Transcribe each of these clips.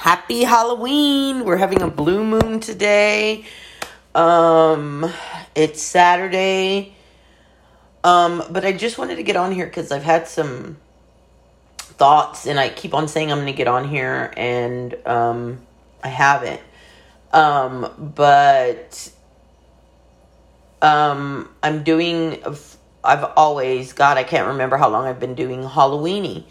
Happy Halloween. We're having a blue moon today. Um it's Saturday. Um but I just wanted to get on here cuz I've had some thoughts and I keep on saying I'm going to get on here and um I haven't. Um but um I'm doing I've always God, I can't remember how long I've been doing Halloweeny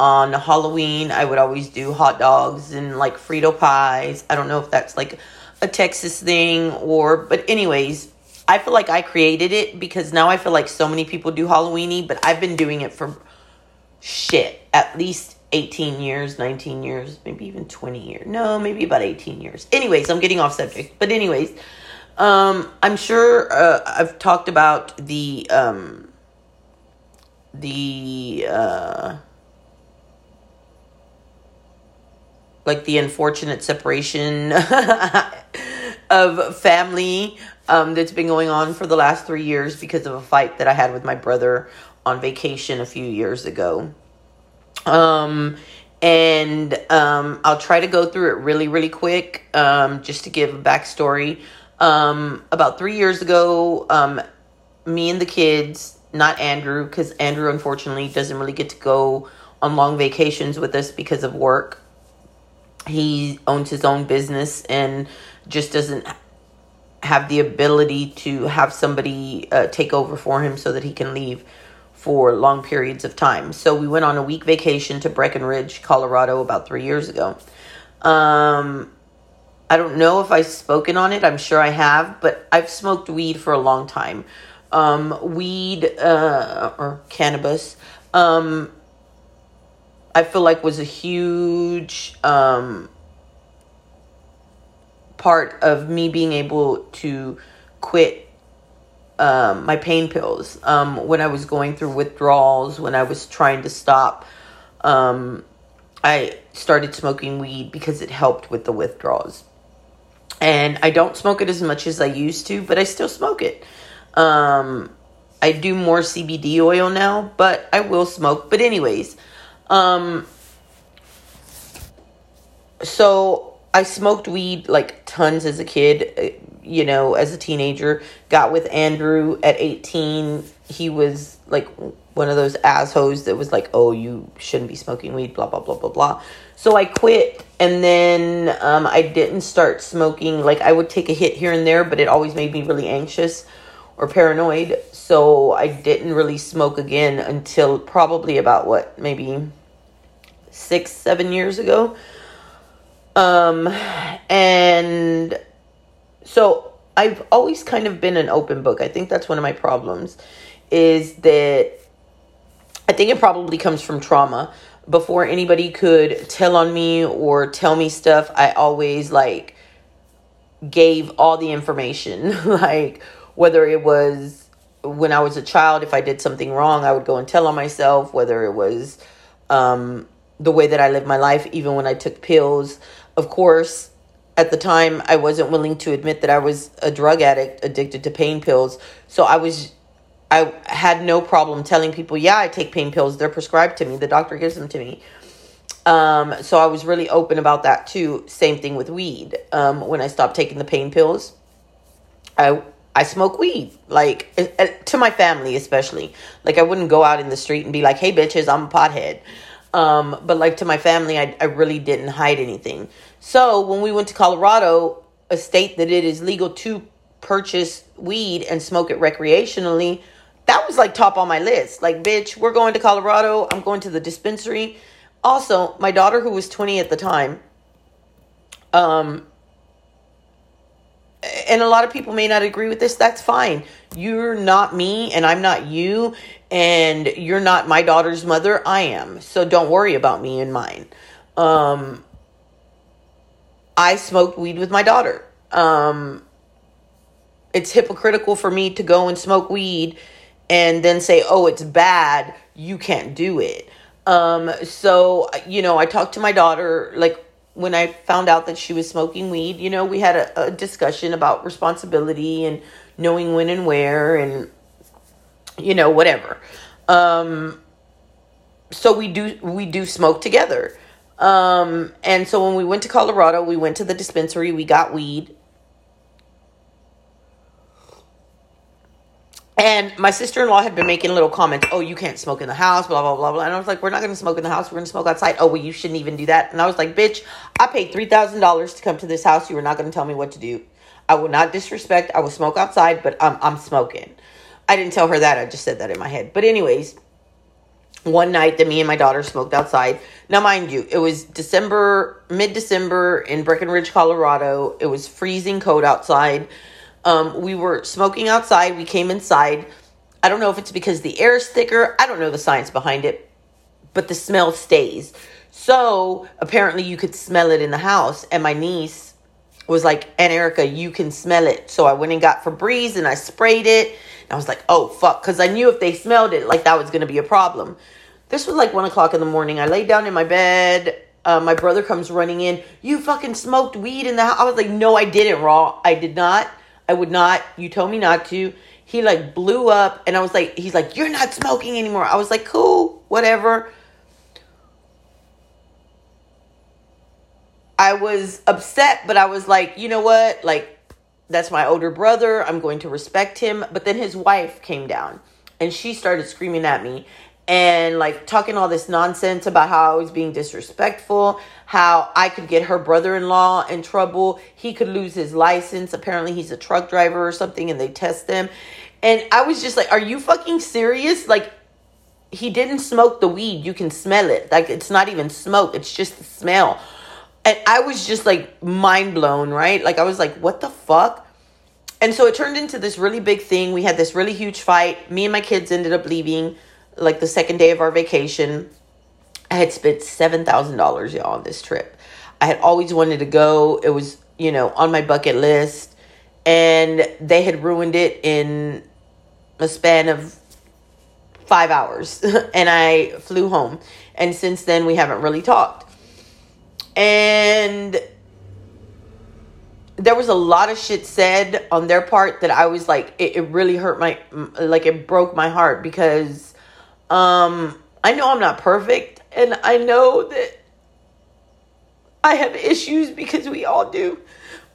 on Halloween, I would always do hot dogs and like Frito pies. I don't know if that's like a Texas thing or, but anyways, I feel like I created it because now I feel like so many people do Halloweeny, but I've been doing it for shit, at least 18 years, 19 years, maybe even 20 years. No, maybe about 18 years. Anyways, I'm getting off subject. But anyways, um, I'm sure uh, I've talked about the um, the uh, like the unfortunate separation of family um, that's been going on for the last three years because of a fight that I had with my brother on vacation a few years ago. Um, and um, I'll try to go through it really, really quick um, just to give a backstory. Um, about three years ago, um, me and the kids, not Andrew, because Andrew unfortunately doesn't really get to go on long vacations with us because of work he owns his own business and just doesn't have the ability to have somebody uh, take over for him so that he can leave for long periods of time. So we went on a week vacation to Breckenridge, Colorado about three years ago. Um, I don't know if I've spoken on it. I'm sure I have, but I've smoked weed for a long time. Um, weed uh, or cannabis um, I feel like was a huge um, part of me being able to quit um, my pain pills um, when I was going through withdrawals, when I was trying to stop. Um, I started smoking weed because it helped with the withdrawals. And I don't smoke it as much as I used to, but I still smoke it. Um, I do more CBD oil now, but I will smoke. But, anyways, um, so I smoked weed like tons as a kid, uh, you know, as a teenager. Got with Andrew at 18. He was like one of those assholes that was like, oh, you shouldn't be smoking weed, blah, blah, blah, blah, blah. So I quit and then um, I didn't start smoking. Like I would take a hit here and there, but it always made me really anxious or paranoid. So I didn't really smoke again until probably about what, maybe six, seven years ago. Um, and so I've always kind of been an open book. I think that's one of my problems is that I think it probably comes from trauma. Before anybody could tell on me or tell me stuff, I always like gave all the information. like whether it was when I was a child, if I did something wrong, I would go and tell on myself, whether it was um, the way that I lived my life, even when I took pills. Of course, at the time, I wasn't willing to admit that I was a drug addict addicted to pain pills. So I was, I had no problem telling people, yeah, I take pain pills. They're prescribed to me. The doctor gives them to me. Um, so I was really open about that too. Same thing with weed. Um, when I stopped taking the pain pills, I I smoke weed, like to my family especially. Like I wouldn't go out in the street and be like, "Hey, bitches, I'm a pothead." Um, but like to my family, I, I really didn't hide anything. So when we went to Colorado, a state that it is legal to purchase weed and smoke it recreationally, that was like top on my list. Like, bitch, we're going to Colorado. I'm going to the dispensary. Also, my daughter, who was 20 at the time, um, and a lot of people may not agree with this. That's fine. You're not me, and I'm not you and you're not my daughter's mother i am so don't worry about me and mine um i smoked weed with my daughter um it's hypocritical for me to go and smoke weed and then say oh it's bad you can't do it um so you know i talked to my daughter like when i found out that she was smoking weed you know we had a, a discussion about responsibility and knowing when and where and you know, whatever. Um, so we do we do smoke together. Um, and so when we went to Colorado, we went to the dispensary, we got weed. And my sister in law had been making little comments. Oh, you can't smoke in the house, blah, blah, blah, blah. And I was like, we're not going to smoke in the house. We're going to smoke outside. Oh, well, you shouldn't even do that. And I was like, bitch, I paid $3,000 to come to this house. You are not going to tell me what to do. I will not disrespect. I will smoke outside, but I'm, I'm smoking. I didn't tell her that. I just said that in my head. But, anyways, one night that me and my daughter smoked outside. Now, mind you, it was December, mid December in Breckenridge, Colorado. It was freezing cold outside. Um, we were smoking outside. We came inside. I don't know if it's because the air is thicker. I don't know the science behind it, but the smell stays. So apparently, you could smell it in the house. And my niece was like, "And Erica, you can smell it." So I went and got Febreze and I sprayed it. I was like, oh, fuck. Because I knew if they smelled it, like that was to be a problem. This was like one o'clock in the morning. I laid down in my bed. Uh, my brother comes running in. You fucking smoked weed in the house. I was like, no, I didn't, Raw. I did not. I would not. You told me not to. He like blew up. And I was like, he's like, you're not smoking anymore. I was like, cool, whatever. I was upset, but I was like, you know what? Like, that's my older brother. I'm going to respect him. But then his wife came down and she started screaming at me and like talking all this nonsense about how I was being disrespectful, how I could get her brother in law in trouble. He could lose his license. Apparently, he's a truck driver or something, and they test them. And I was just like, Are you fucking serious? Like, he didn't smoke the weed. You can smell it. Like, it's not even smoke, it's just the smell. And I was just like mind blown, right? Like I was like, what the fuck? And so it turned into this really big thing. We had this really huge fight. Me and my kids ended up leaving like the second day of our vacation. I had spent $7,000 y'all on this trip. I had always wanted to go. It was, you know, on my bucket list. And they had ruined it in a span of five hours. and I flew home. And since then, we haven't really talked. And there was a lot of shit said on their part that I was like, it, it really hurt my, like, it broke my heart because um, I know I'm not perfect and I know that I have issues because we all do.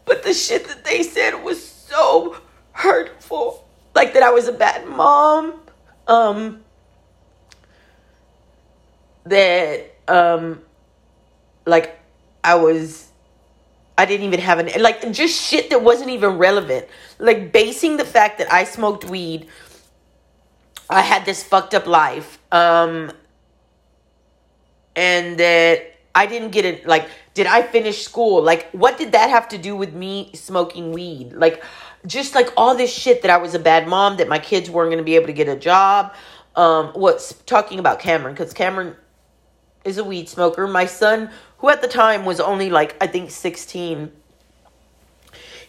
But the shit that they said was so hurtful. Like that I was a bad mom. Um, that, um, like I was I didn't even have an like just shit that wasn't even relevant. Like basing the fact that I smoked weed, I had this fucked up life, um, and that I didn't get it. Like, did I finish school? Like, what did that have to do with me smoking weed? Like, just like all this shit that I was a bad mom, that my kids weren't going to be able to get a job. Um, what's talking about Cameron? Because Cameron is a weed smoker. My son who at the time was only like, I think 16,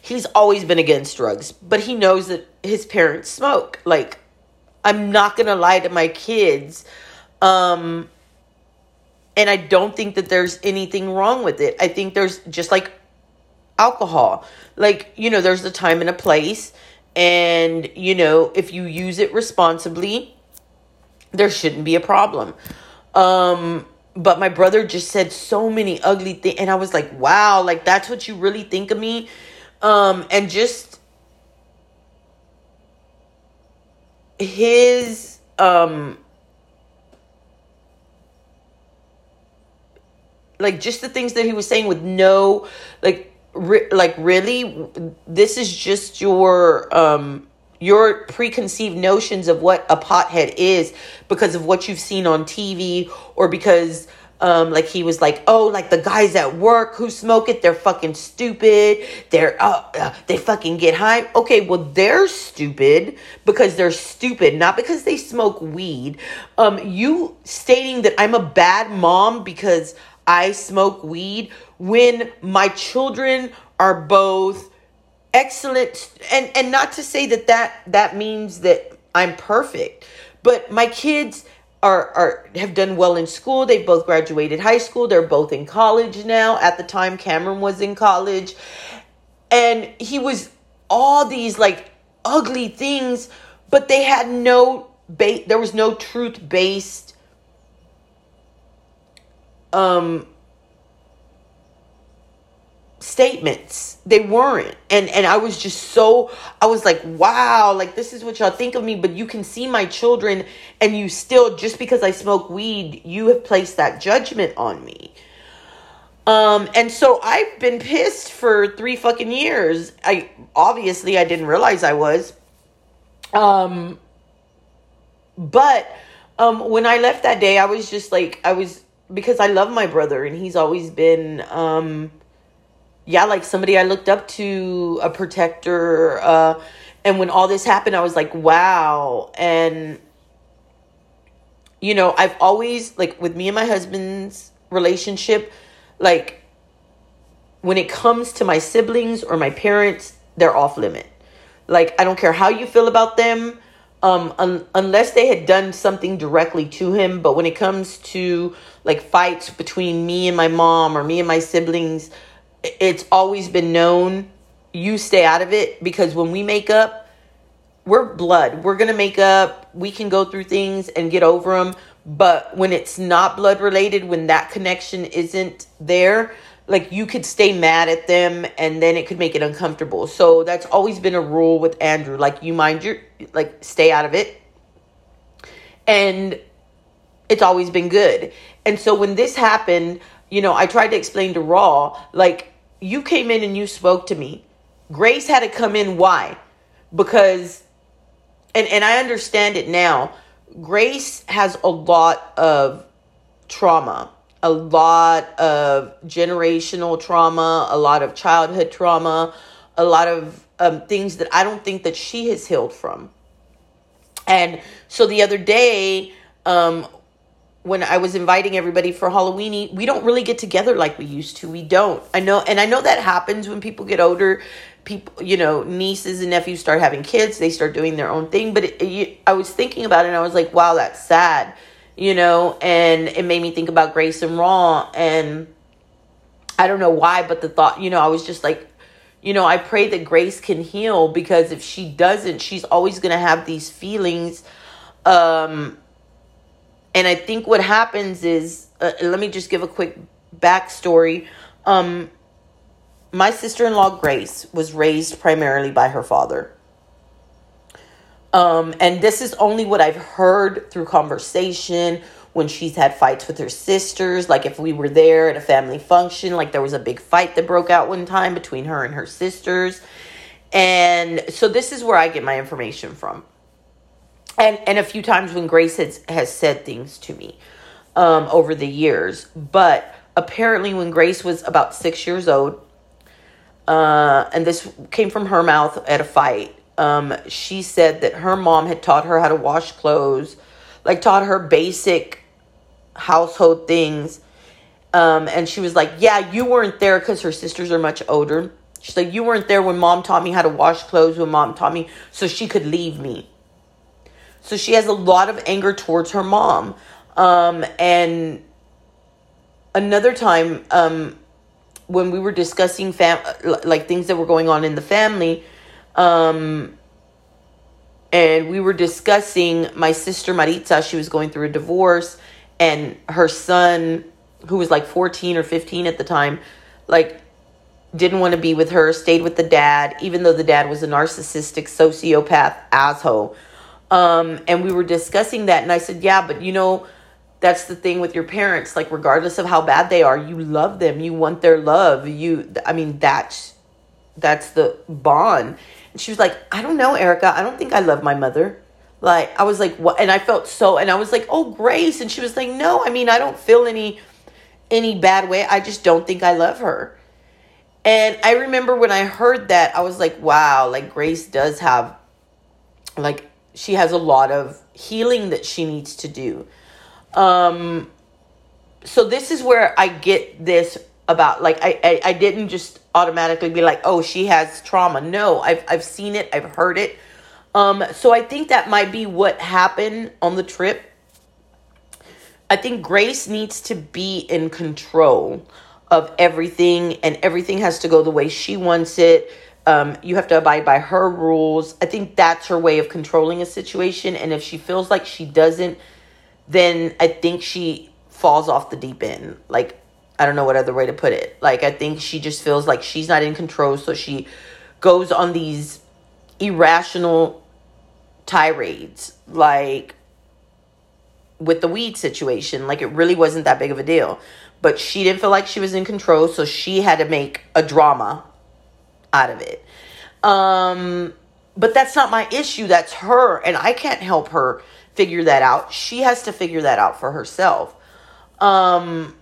he's always been against drugs, but he knows that his parents smoke. Like, I'm not going to lie to my kids. Um, and I don't think that there's anything wrong with it. I think there's just like alcohol. Like, you know, there's a time and a place. And, you know, if you use it responsibly, there shouldn't be a problem. Um, but my brother just said so many ugly things and i was like wow like that's what you really think of me um and just his um like just the things that he was saying with no like re- like really this is just your um your preconceived notions of what a pothead is because of what you've seen on TV or because um like he was like oh like the guys at work who smoke it they're fucking stupid. They're uh, uh, they fucking get high. Okay well they're stupid because they're stupid not because they smoke weed. Um you stating that I'm a bad mom because I smoke weed when my children are both excellent and and not to say that that that means that I'm perfect but my kids are are have done well in school. They've both graduated high school. They're both in college now. At the time Cameron was in college. And he was all these like ugly things but they had no bait there was no truth based um statements. They weren't. And and I was just so I was like, wow, like this is what y'all think of me, but you can see my children and you still just because I smoke weed, you have placed that judgment on me. Um and so I've been pissed for 3 fucking years. I obviously I didn't realize I was. Um but um when I left that day, I was just like I was because I love my brother and he's always been um yeah, like somebody I looked up to, a protector. Uh, and when all this happened, I was like, wow. And, you know, I've always, like, with me and my husband's relationship, like, when it comes to my siblings or my parents, they're off limit. Like, I don't care how you feel about them, um, un- unless they had done something directly to him. But when it comes to, like, fights between me and my mom or me and my siblings, it's always been known you stay out of it because when we make up we're blood. We're gonna make up. We can go through things and get over them but when it's not blood related when that connection isn't there like you could stay mad at them and then it could make it uncomfortable. So that's always been a rule with andrew. Like you mind your like stay out of it. And it's always been good. And so when this happened you know, I tried to explain to Raw, like, you came in and you spoke to me. Grace had to come in. Why? Because, and, and I understand it now. Grace has a lot of trauma, a lot of generational trauma, a lot of childhood trauma, a lot of um, things that I don't think that she has healed from. And so the other day, um, when I was inviting everybody for Halloween, we don't really get together like we used to. We don't. I know, and I know that happens when people get older. People, you know, nieces and nephews start having kids. They start doing their own thing. But it, it, I was thinking about it, and I was like, wow, that's sad, you know. And it made me think about Grace and Raw, and I don't know why, but the thought, you know, I was just like, you know, I pray that Grace can heal because if she doesn't, she's always going to have these feelings. Um, and I think what happens is, uh, let me just give a quick backstory. Um, my sister in law, Grace, was raised primarily by her father. Um, and this is only what I've heard through conversation when she's had fights with her sisters. Like if we were there at a family function, like there was a big fight that broke out one time between her and her sisters. And so this is where I get my information from and and a few times when Grace has has said things to me um, over the years. But apparently, when Grace was about six years old, uh, and this came from her mouth at a fight, um, she said that her mom had taught her how to wash clothes, like taught her basic household things. Um, and she was like, "Yeah, you weren't there because her sisters are much older." She's like, "You weren't there when mom taught me how to wash clothes. When mom taught me, so she could leave me." So she has a lot of anger towards her mom. Um, and another time, um, when we were discussing fam like things that were going on in the family, um, and we were discussing my sister Maritza, she was going through a divorce, and her son, who was like 14 or 15 at the time, like didn't want to be with her, stayed with the dad, even though the dad was a narcissistic sociopath asshole. Um, and we were discussing that, and I said, Yeah, but you know, that's the thing with your parents. Like, regardless of how bad they are, you love them. You want their love. You, I mean, that's that's the bond. And she was like, I don't know, Erica. I don't think I love my mother. Like, I was like, what? And I felt so, and I was like, oh, Grace. And she was like, no, I mean, I don't feel any any bad way. I just don't think I love her. And I remember when I heard that, I was like, wow, like Grace does have like she has a lot of healing that she needs to do. Um, so this is where I get this about like I, I, I didn't just automatically be like, oh, she has trauma. No, I've I've seen it, I've heard it. Um, so I think that might be what happened on the trip. I think Grace needs to be in control of everything, and everything has to go the way she wants it um, you have to abide by her rules. I think that's her way of controlling a situation. And if she feels like she doesn't, then I think she falls off the deep end. Like, I don't know what other way to put it. Like I think she just feels like she's not in control, so she goes on these irrational tirades like with the weed situation like it really wasn't that big of a deal but she didn't feel like she was in control so she had to make a drama out of it um but that's not my issue that's her and i can't help her figure that out she has to figure that out for herself um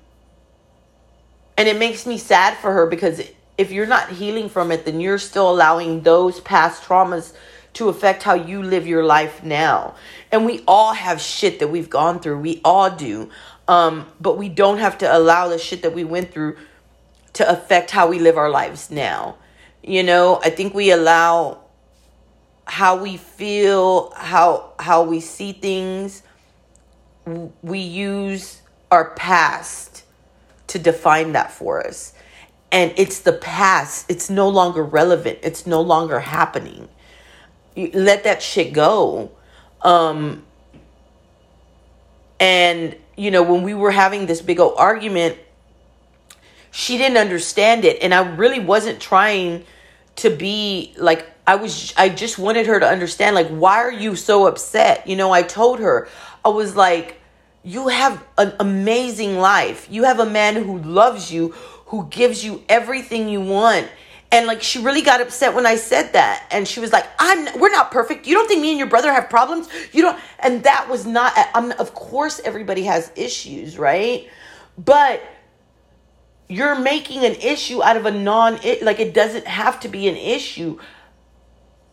and it makes me sad for her because if you're not healing from it then you're still allowing those past traumas to affect how you live your life now. And we all have shit that we've gone through. We all do. Um, but we don't have to allow the shit that we went through to affect how we live our lives now. You know, I think we allow how we feel, how how we see things. We use our past to define that for us. And it's the past. It's no longer relevant. It's no longer happening let that shit go. Um, and, you know, when we were having this big old argument, she didn't understand it. And I really wasn't trying to be like, I was, I just wanted her to understand, like, why are you so upset? You know, I told her, I was like, you have an amazing life. You have a man who loves you, who gives you everything you want and like she really got upset when I said that. And she was like, "I'm we're not perfect. You don't think me and your brother have problems? You don't." And that was not I'm of course everybody has issues, right? But you're making an issue out of a non—it like it doesn't have to be an issue.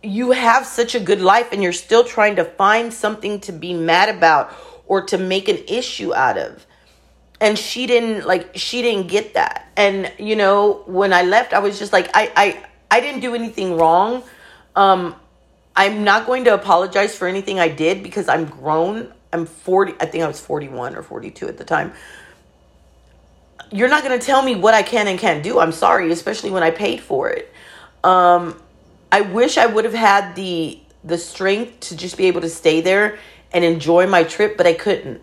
You have such a good life and you're still trying to find something to be mad about or to make an issue out of. And she didn't like she didn't get that. And you know when i left i was just like i i i didn't do anything wrong. Um i'm not going to apologize for anything i did because i'm grown. I'm 40 i think i was 41 or 42 at the time you're not going to tell me what i can and can't do i'm sorry especially when i paid for it um i wish i would have had the the strength to just be able to stay there and enjoy my trip but i couldn't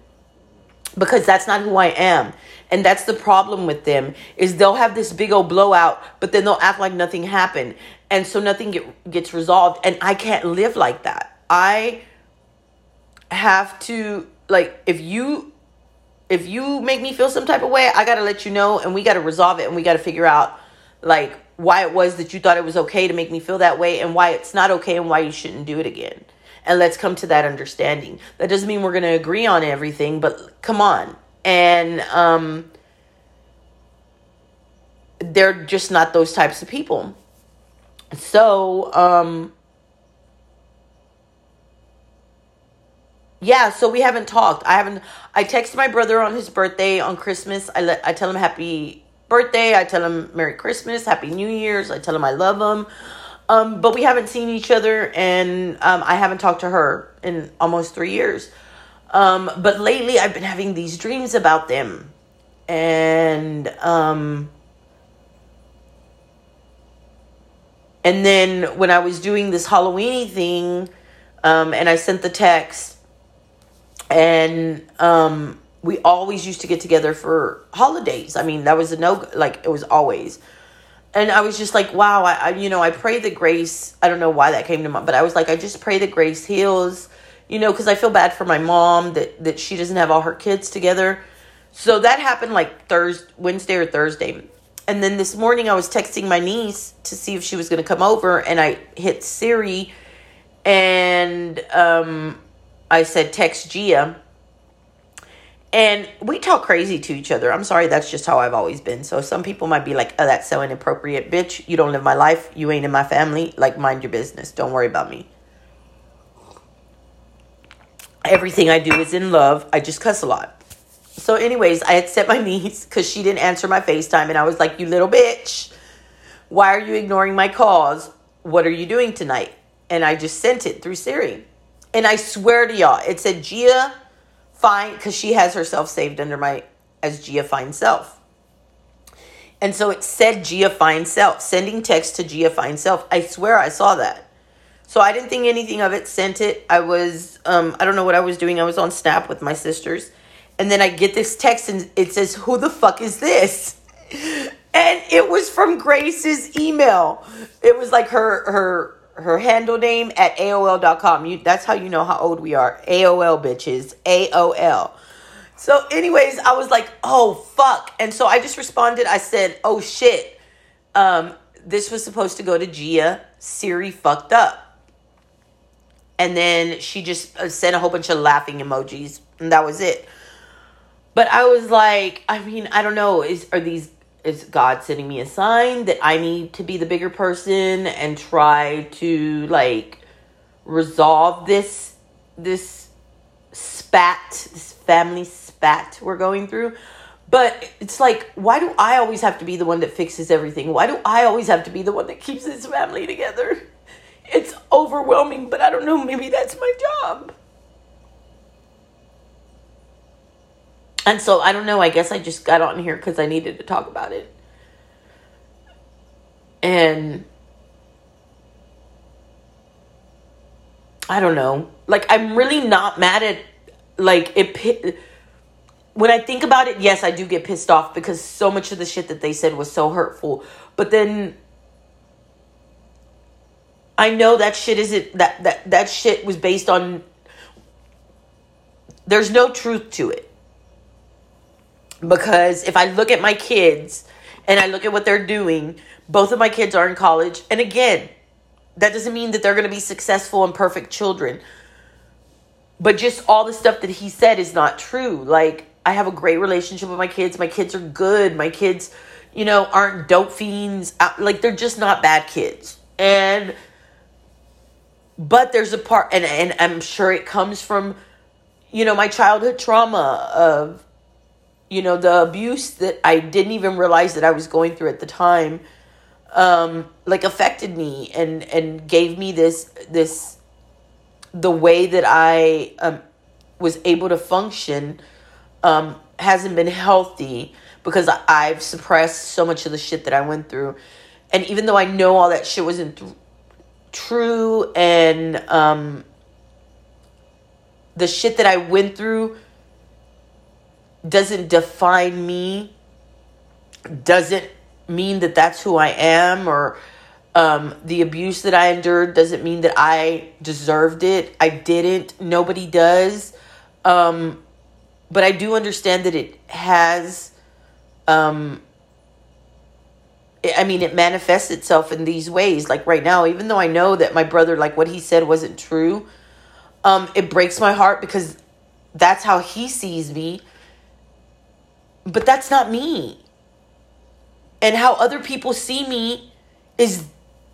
because that's not who I am. And that's the problem with them is they'll have this big old blowout, but then they'll act like nothing happened. And so nothing get, gets resolved. And I can't live like that. I have to like if you if you make me feel some type of way, I got to let you know and we got to resolve it and we got to figure out like why it was that you thought it was okay to make me feel that way and why it's not okay and why you shouldn't do it again and let's come to that understanding. That doesn't mean we're going to agree on everything, but come on. And um, they're just not those types of people. So, um, yeah, so we haven't talked. I haven't. I texted my brother on his birthday on Christmas. I let I tell him happy birthday. I tell him Merry Christmas, Happy New Year's. I tell him I love him. Um, but we haven't seen each other, and um, I haven't talked to her in almost three years. Um, but lately, I've been having these dreams about them, and um, and then when I was doing this Halloweeny thing, um, and I sent the text, and um, we always used to get together for holidays. I mean, that was a no like it was always and I was just like, wow, I, I, you know, I pray the grace. I don't know why that came to mind, but I was like, I just pray the grace heals, you know, because I feel bad for my mom that that she doesn't have all her kids together. So that happened like Thursday, Wednesday or Thursday, and then this morning I was texting my niece to see if she was going to come over, and I hit Siri, and um, I said text Gia and we talk crazy to each other. I'm sorry, that's just how I've always been. So some people might be like, oh, that's so inappropriate. Bitch, you don't live my life. You ain't in my family. Like, mind your business. Don't worry about me. Everything I do is in love. I just cuss a lot. So, anyways, I had set my niece because she didn't answer my FaceTime. And I was like, you little bitch, why are you ignoring my calls? What are you doing tonight? And I just sent it through Siri. And I swear to y'all, it said, Gia Fine, because she has herself saved under my as Gia Fine Self. And so it said Gia Fine Self, sending text to Gia Fine Self. I swear I saw that. So I didn't think anything of it, sent it. I was, um, I don't know what I was doing. I was on Snap with my sisters. And then I get this text and it says, Who the fuck is this? And it was from Grace's email. It was like her her her handle name at AOL.com. You that's how you know how old we are. AOL bitches. AOL. So, anyways, I was like, oh fuck. And so I just responded, I said, oh shit. Um, this was supposed to go to Gia. Siri fucked up. And then she just uh, sent a whole bunch of laughing emojis, and that was it. But I was like, I mean, I don't know. Is are these is God sending me a sign that I need to be the bigger person and try to like resolve this this spat, this family spat we're going through? But it's like, why do I always have to be the one that fixes everything? Why do I always have to be the one that keeps this family together? It's overwhelming, but I don't know, maybe that's my job. And so I don't know, I guess I just got on here because I needed to talk about it. And I don't know. Like, I'm really not mad at, like, it. When I think about it, yes, I do get pissed off because so much of the shit that they said was so hurtful. But then I know that shit isn't that that that shit was based on there's no truth to it because if I look at my kids and I look at what they're doing, both of my kids are in college. And again, that doesn't mean that they're going to be successful and perfect children. But just all the stuff that he said is not true. Like, I have a great relationship with my kids. My kids are good. My kids, you know, aren't dope fiends. Uh, like, they're just not bad kids. And, but there's a part, and, and I'm sure it comes from, you know, my childhood trauma of, you know the abuse that i didn't even realize that i was going through at the time um like affected me and and gave me this this the way that i um was able to function um hasn't been healthy because i've suppressed so much of the shit that i went through. And even though i know all that shit wasn't th- true and um the shit that i went through doesn't define me, doesn't mean that that's who I am, or um, the abuse that I endured doesn't mean that I deserved it. I didn't. Nobody does. Um, but I do understand that it has. Um, I mean, it manifests itself in these ways. Like right now, even though I know that my brother, like what he said, wasn't true, um, it breaks my heart because that's how he sees me but that's not me. And how other people see me is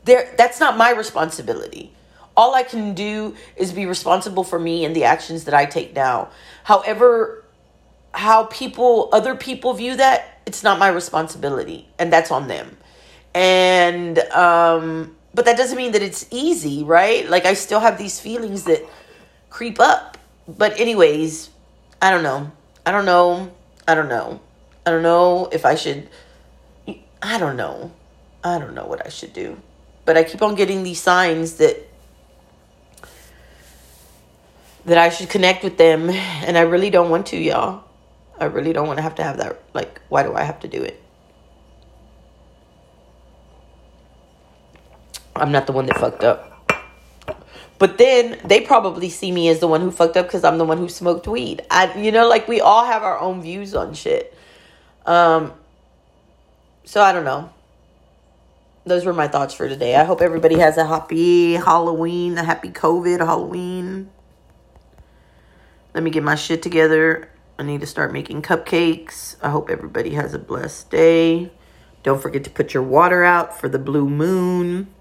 there that's not my responsibility. All I can do is be responsible for me and the actions that I take now. However, how people other people view that, it's not my responsibility and that's on them. And um but that doesn't mean that it's easy, right? Like I still have these feelings that creep up. But anyways, I don't know. I don't know. I don't know. I don't know if I should. I don't know. I don't know what I should do. But I keep on getting these signs that that I should connect with them and I really don't want to, y'all. I really don't want to have to have that like why do I have to do it? I'm not the one that fucked up. But then they probably see me as the one who fucked up because I'm the one who smoked weed. I, you know, like we all have our own views on shit. Um, so I don't know. Those were my thoughts for today. I hope everybody has a happy Halloween, a happy COVID Halloween. Let me get my shit together. I need to start making cupcakes. I hope everybody has a blessed day. Don't forget to put your water out for the blue moon.